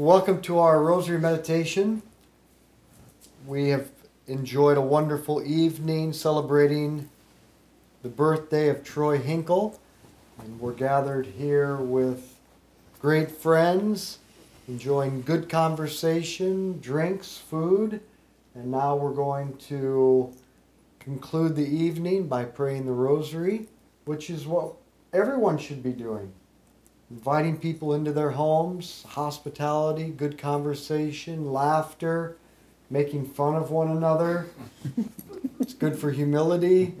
Welcome to our Rosary Meditation. We have enjoyed a wonderful evening celebrating the birthday of Troy Hinkle, and we're gathered here with great friends, enjoying good conversation, drinks, food, and now we're going to conclude the evening by praying the Rosary, which is what everyone should be doing inviting people into their homes, hospitality, good conversation, laughter, making fun of one another. it's good for humility.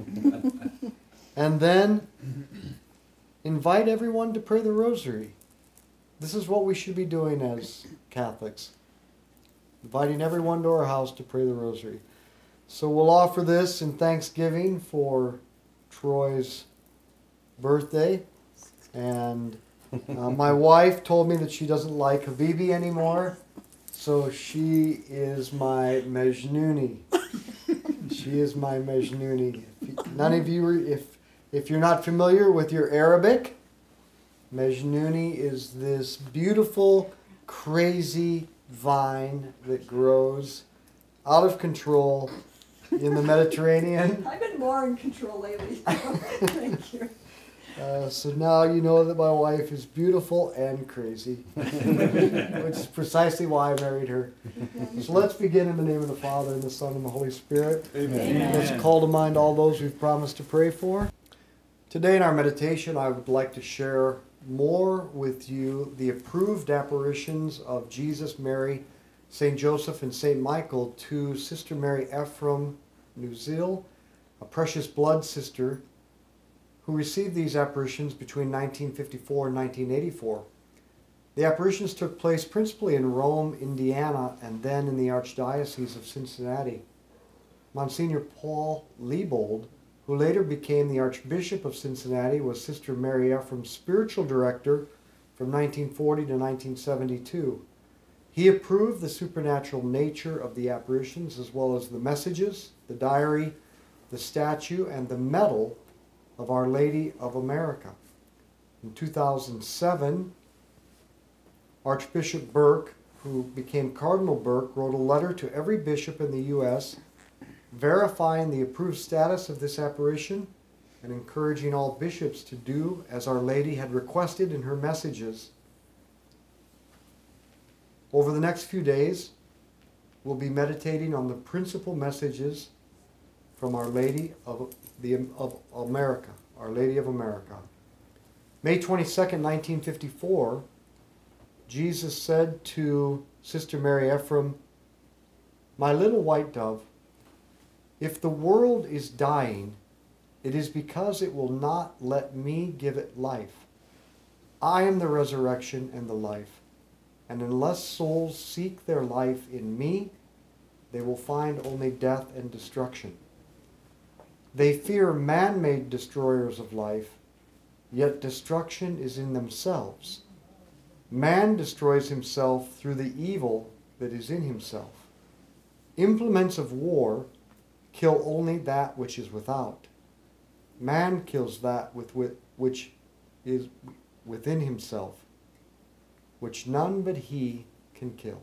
and then invite everyone to pray the rosary. This is what we should be doing as Catholics. Inviting everyone to our house to pray the rosary. So we'll offer this in thanksgiving for Troy's birthday and uh, my wife told me that she doesn't like Habibi anymore, so she is my Mejnuni. she is my Mejnuni. None of you, are, if if you're not familiar with your Arabic, Mejnuni is this beautiful, crazy vine that grows out of control in the Mediterranean. I've been more in control lately. Thank you. Uh, so now you know that my wife is beautiful and crazy, which is precisely why I married her. So let's begin in the name of the Father, and the Son, and the Holy Spirit. Amen. Let's call to mind all those we've promised to pray for. Today in our meditation, I would like to share more with you the approved apparitions of Jesus, Mary, St. Joseph, and St. Michael to Sister Mary Ephrem Neuzil, a precious blood sister who received these apparitions between 1954 and 1984. The apparitions took place principally in Rome, Indiana, and then in the Archdiocese of Cincinnati. Monsignor Paul Leibold, who later became the Archbishop of Cincinnati, was Sister Mary Ephrem's spiritual director from 1940 to 1972. He approved the supernatural nature of the apparitions as well as the messages, the diary, the statue, and the medal of Our Lady of America. In 2007, Archbishop Burke, who became Cardinal Burke, wrote a letter to every bishop in the U.S. verifying the approved status of this apparition and encouraging all bishops to do as Our Lady had requested in her messages. Over the next few days, we'll be meditating on the principal messages from Our Lady of, the, of America, Our Lady of America. May 22nd, 1954, Jesus said to Sister Mary Ephrem, My little white dove, if the world is dying, it is because it will not let me give it life. I am the resurrection and the life, and unless souls seek their life in me, they will find only death and destruction. They fear man made destroyers of life, yet destruction is in themselves. Man destroys himself through the evil that is in himself. Implements of war kill only that which is without. Man kills that with, which is within himself, which none but he can kill.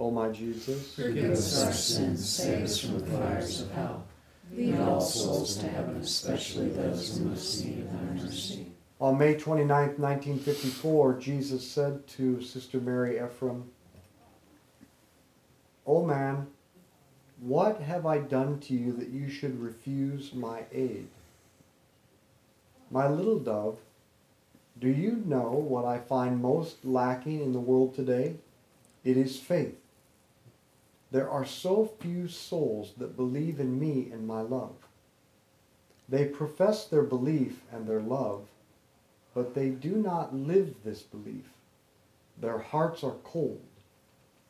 O my Jesus, Forgive us our sins, save us from the fires of hell. Lead all souls to heaven, especially those in most need of thy mercy. On May 29, 1954, Jesus said to Sister Mary Ephrem, O man, what have I done to you that you should refuse my aid? My little dove, do you know what I find most lacking in the world today? It is faith. There are so few souls that believe in me and my love. They profess their belief and their love, but they do not live this belief. Their hearts are cold,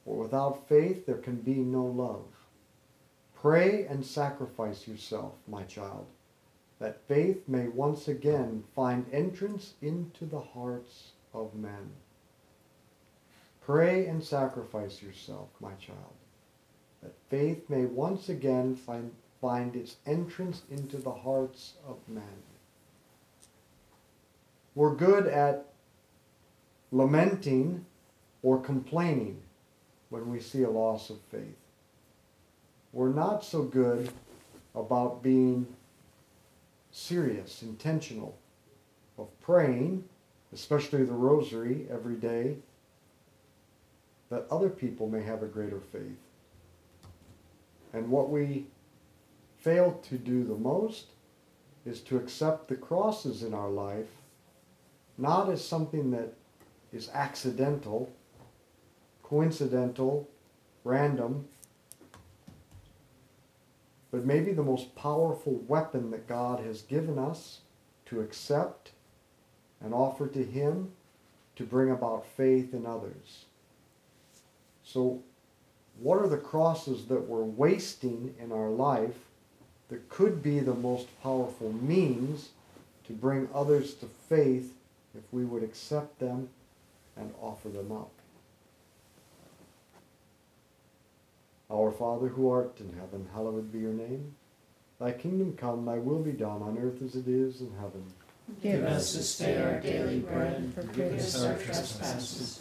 for without faith there can be no love. Pray and sacrifice yourself, my child, that faith may once again find entrance into the hearts of men. Pray and sacrifice yourself, my child, that faith may once again find, find its entrance into the hearts of men. We're good at lamenting or complaining when we see a loss of faith. We're not so good about being serious, intentional, of praying, especially the rosary every day, that other people may have a greater faith. And what we fail to do the most is to accept the crosses in our life not as something that is accidental, coincidental, random, but maybe the most powerful weapon that God has given us to accept and offer to Him to bring about faith in others. So, what are the crosses that we're wasting in our life that could be the most powerful means to bring others to faith if we would accept them and offer them up? Our Father who art in heaven, hallowed be your name. Thy kingdom come, thy will be done on earth as it is in heaven. Give us this day our daily bread, and forgive us our trespasses,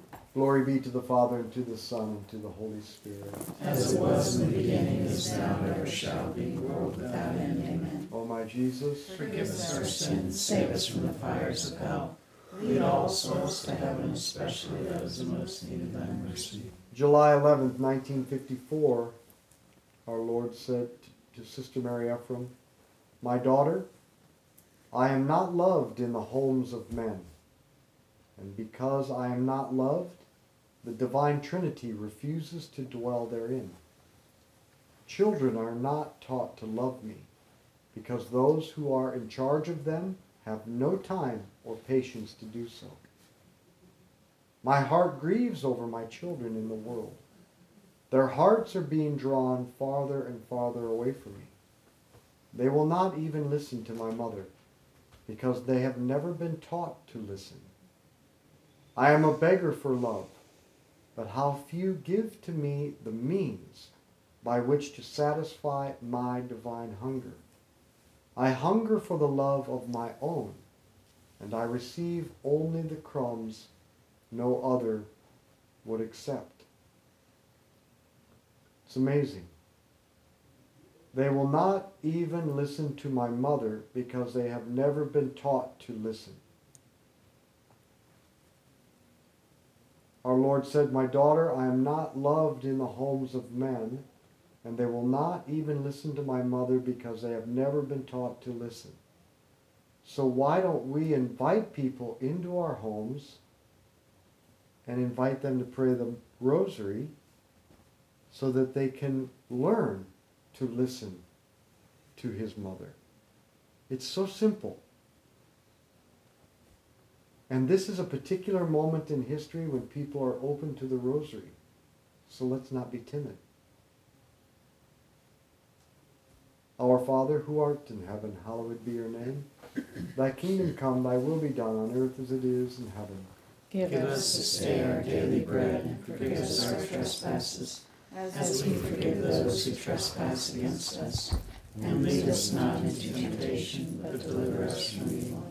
Glory be to the Father, and to the Son, and to the Holy Spirit. As it was in the beginning, is now, and ever shall be, world without end. Amen. O my Jesus, Forgive us our sins, save us from the fires of hell. Lead all souls to heaven, especially those in most need of thy mercy. July 11th, 1954, our Lord said to Sister Mary Ephrem, My daughter, I am not loved in the homes of men. And because I am not loved, the divine Trinity refuses to dwell therein. Children are not taught to love me because those who are in charge of them have no time or patience to do so. My heart grieves over my children in the world. Their hearts are being drawn farther and farther away from me. They will not even listen to my mother because they have never been taught to listen. I am a beggar for love, but how few give to me the means by which to satisfy my divine hunger. I hunger for the love of my own, and I receive only the crumbs no other would accept. It's amazing. They will not even listen to my mother because they have never been taught to listen. Our Lord said, My daughter, I am not loved in the homes of men, and they will not even listen to my mother because they have never been taught to listen. So why don't we invite people into our homes and invite them to pray the rosary so that they can learn to listen to his mother. It's so simple. And this is a particular moment in history when people are open to the rosary. So let's not be timid. Our Father who art in heaven, hallowed be your name. Thy kingdom come, thy will be done on earth as it is in heaven. Give us this day our daily bread, and forgive us our trespasses, as we forgive those who trespass against us. And lead us not into temptation, but deliver us from evil.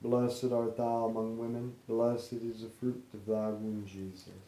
Blessed art thou among women. Blessed is the fruit of thy womb, Jesus.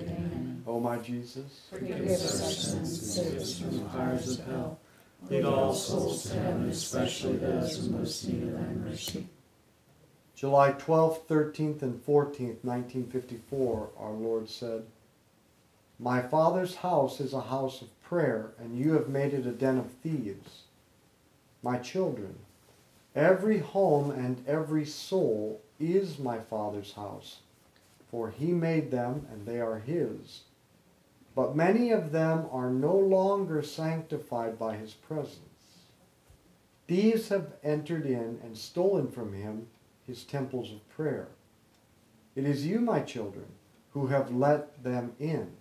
My Jesus, Forgive us our sins, save us from the fires of hell. Lead all souls to heaven, especially those in most need of thy mercy. July 12th, 13th, and 14th, 1954, our Lord said, My Father's house is a house of prayer, and you have made it a den of thieves. My children, every home and every soul is my Father's house, for he made them, and they are his. But many of them are no longer sanctified by his presence. Thieves have entered in and stolen from him his temples of prayer. It is you, my children, who have let them in.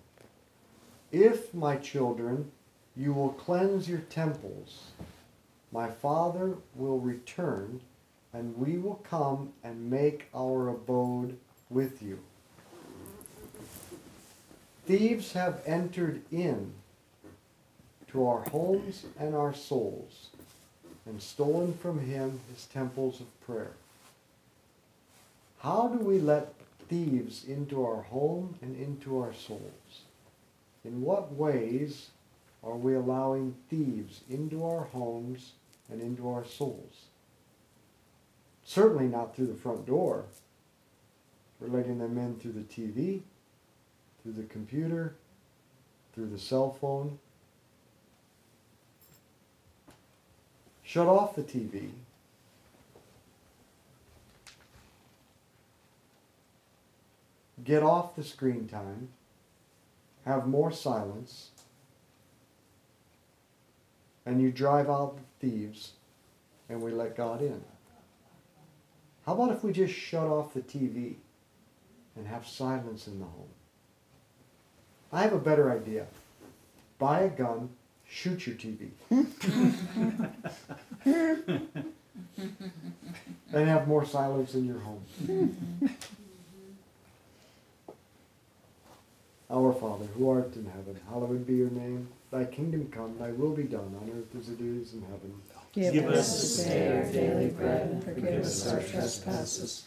If, my children, you will cleanse your temples, my Father will return, and we will come and make our abode with you. Thieves have entered in to our homes and our souls and stolen from him his temples of prayer. How do we let thieves into our home and into our souls? In what ways are we allowing thieves into our homes and into our souls? Certainly not through the front door. We're letting them in through the TV, through the computer, through the cell phone. Shut off the TV. Get off the screen time. Have more silence. And you drive out the thieves and we let God in. How about if we just shut off the TV and have silence in the home? I have a better idea. Buy a gun, shoot your TV. and have more silence in your home. Our Father, who art in heaven, hallowed be your name. Thy kingdom come, thy will be done on earth as it is in heaven. Give us this day our daily bread, and forgive us our trespasses,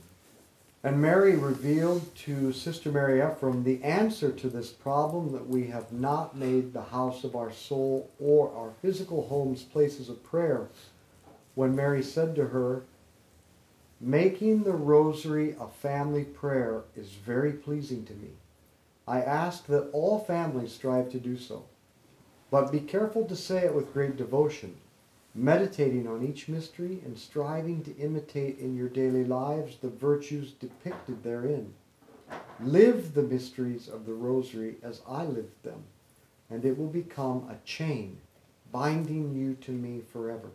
And Mary revealed to Sister Mary Ephrem the answer to this problem that we have not made the house of our soul or our physical homes places of prayer. When Mary said to her, Making the rosary a family prayer is very pleasing to me. I ask that all families strive to do so. But be careful to say it with great devotion, meditating on each mystery and striving to imitate in your daily lives the virtues depicted therein. Live the mysteries of the Rosary as I lived them, and it will become a chain binding you to me forever.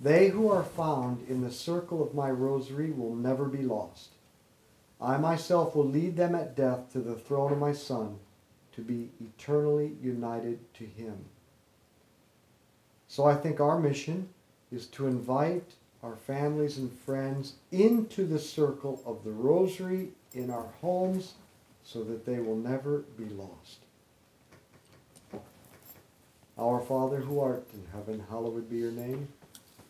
They who are found in the circle of my Rosary will never be lost. I myself will lead them at death to the throne of my Son to be eternally united to Him. So I think our mission is to invite our families and friends into the circle of the Rosary in our homes so that they will never be lost. Our Father who art in heaven, hallowed be your name.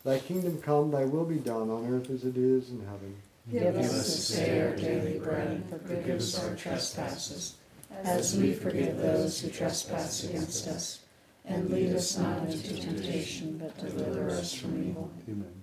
Thy kingdom come, thy will be done on earth as it is in heaven. Give us this day our daily bread, and forgive us our trespasses, as we forgive those who trespass against us. And lead us not into temptation, but deliver us from evil. Amen.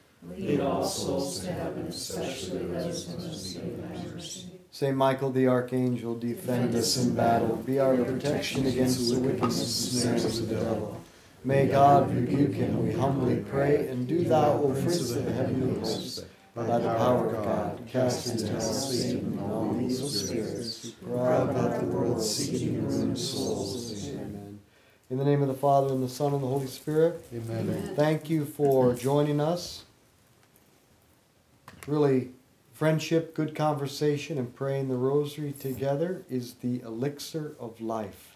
Lead all souls to heaven, especially those in most need of thy mercy. Saint Michael the Archangel, defend us in battle. Be our protection against the wickedness and snares of the devil. May God rebuke him, we humbly pray. And do thou, O Prince of the heavenly hosts, by the power of God, cast into hell Satan and all evil spirits who prowl about the world seeking to ruin souls. Amen. In the name of the Father, and the Son, and the Holy Spirit. Amen. Thank you for joining us. Really, friendship, good conversation, and praying the rosary together is the elixir of life.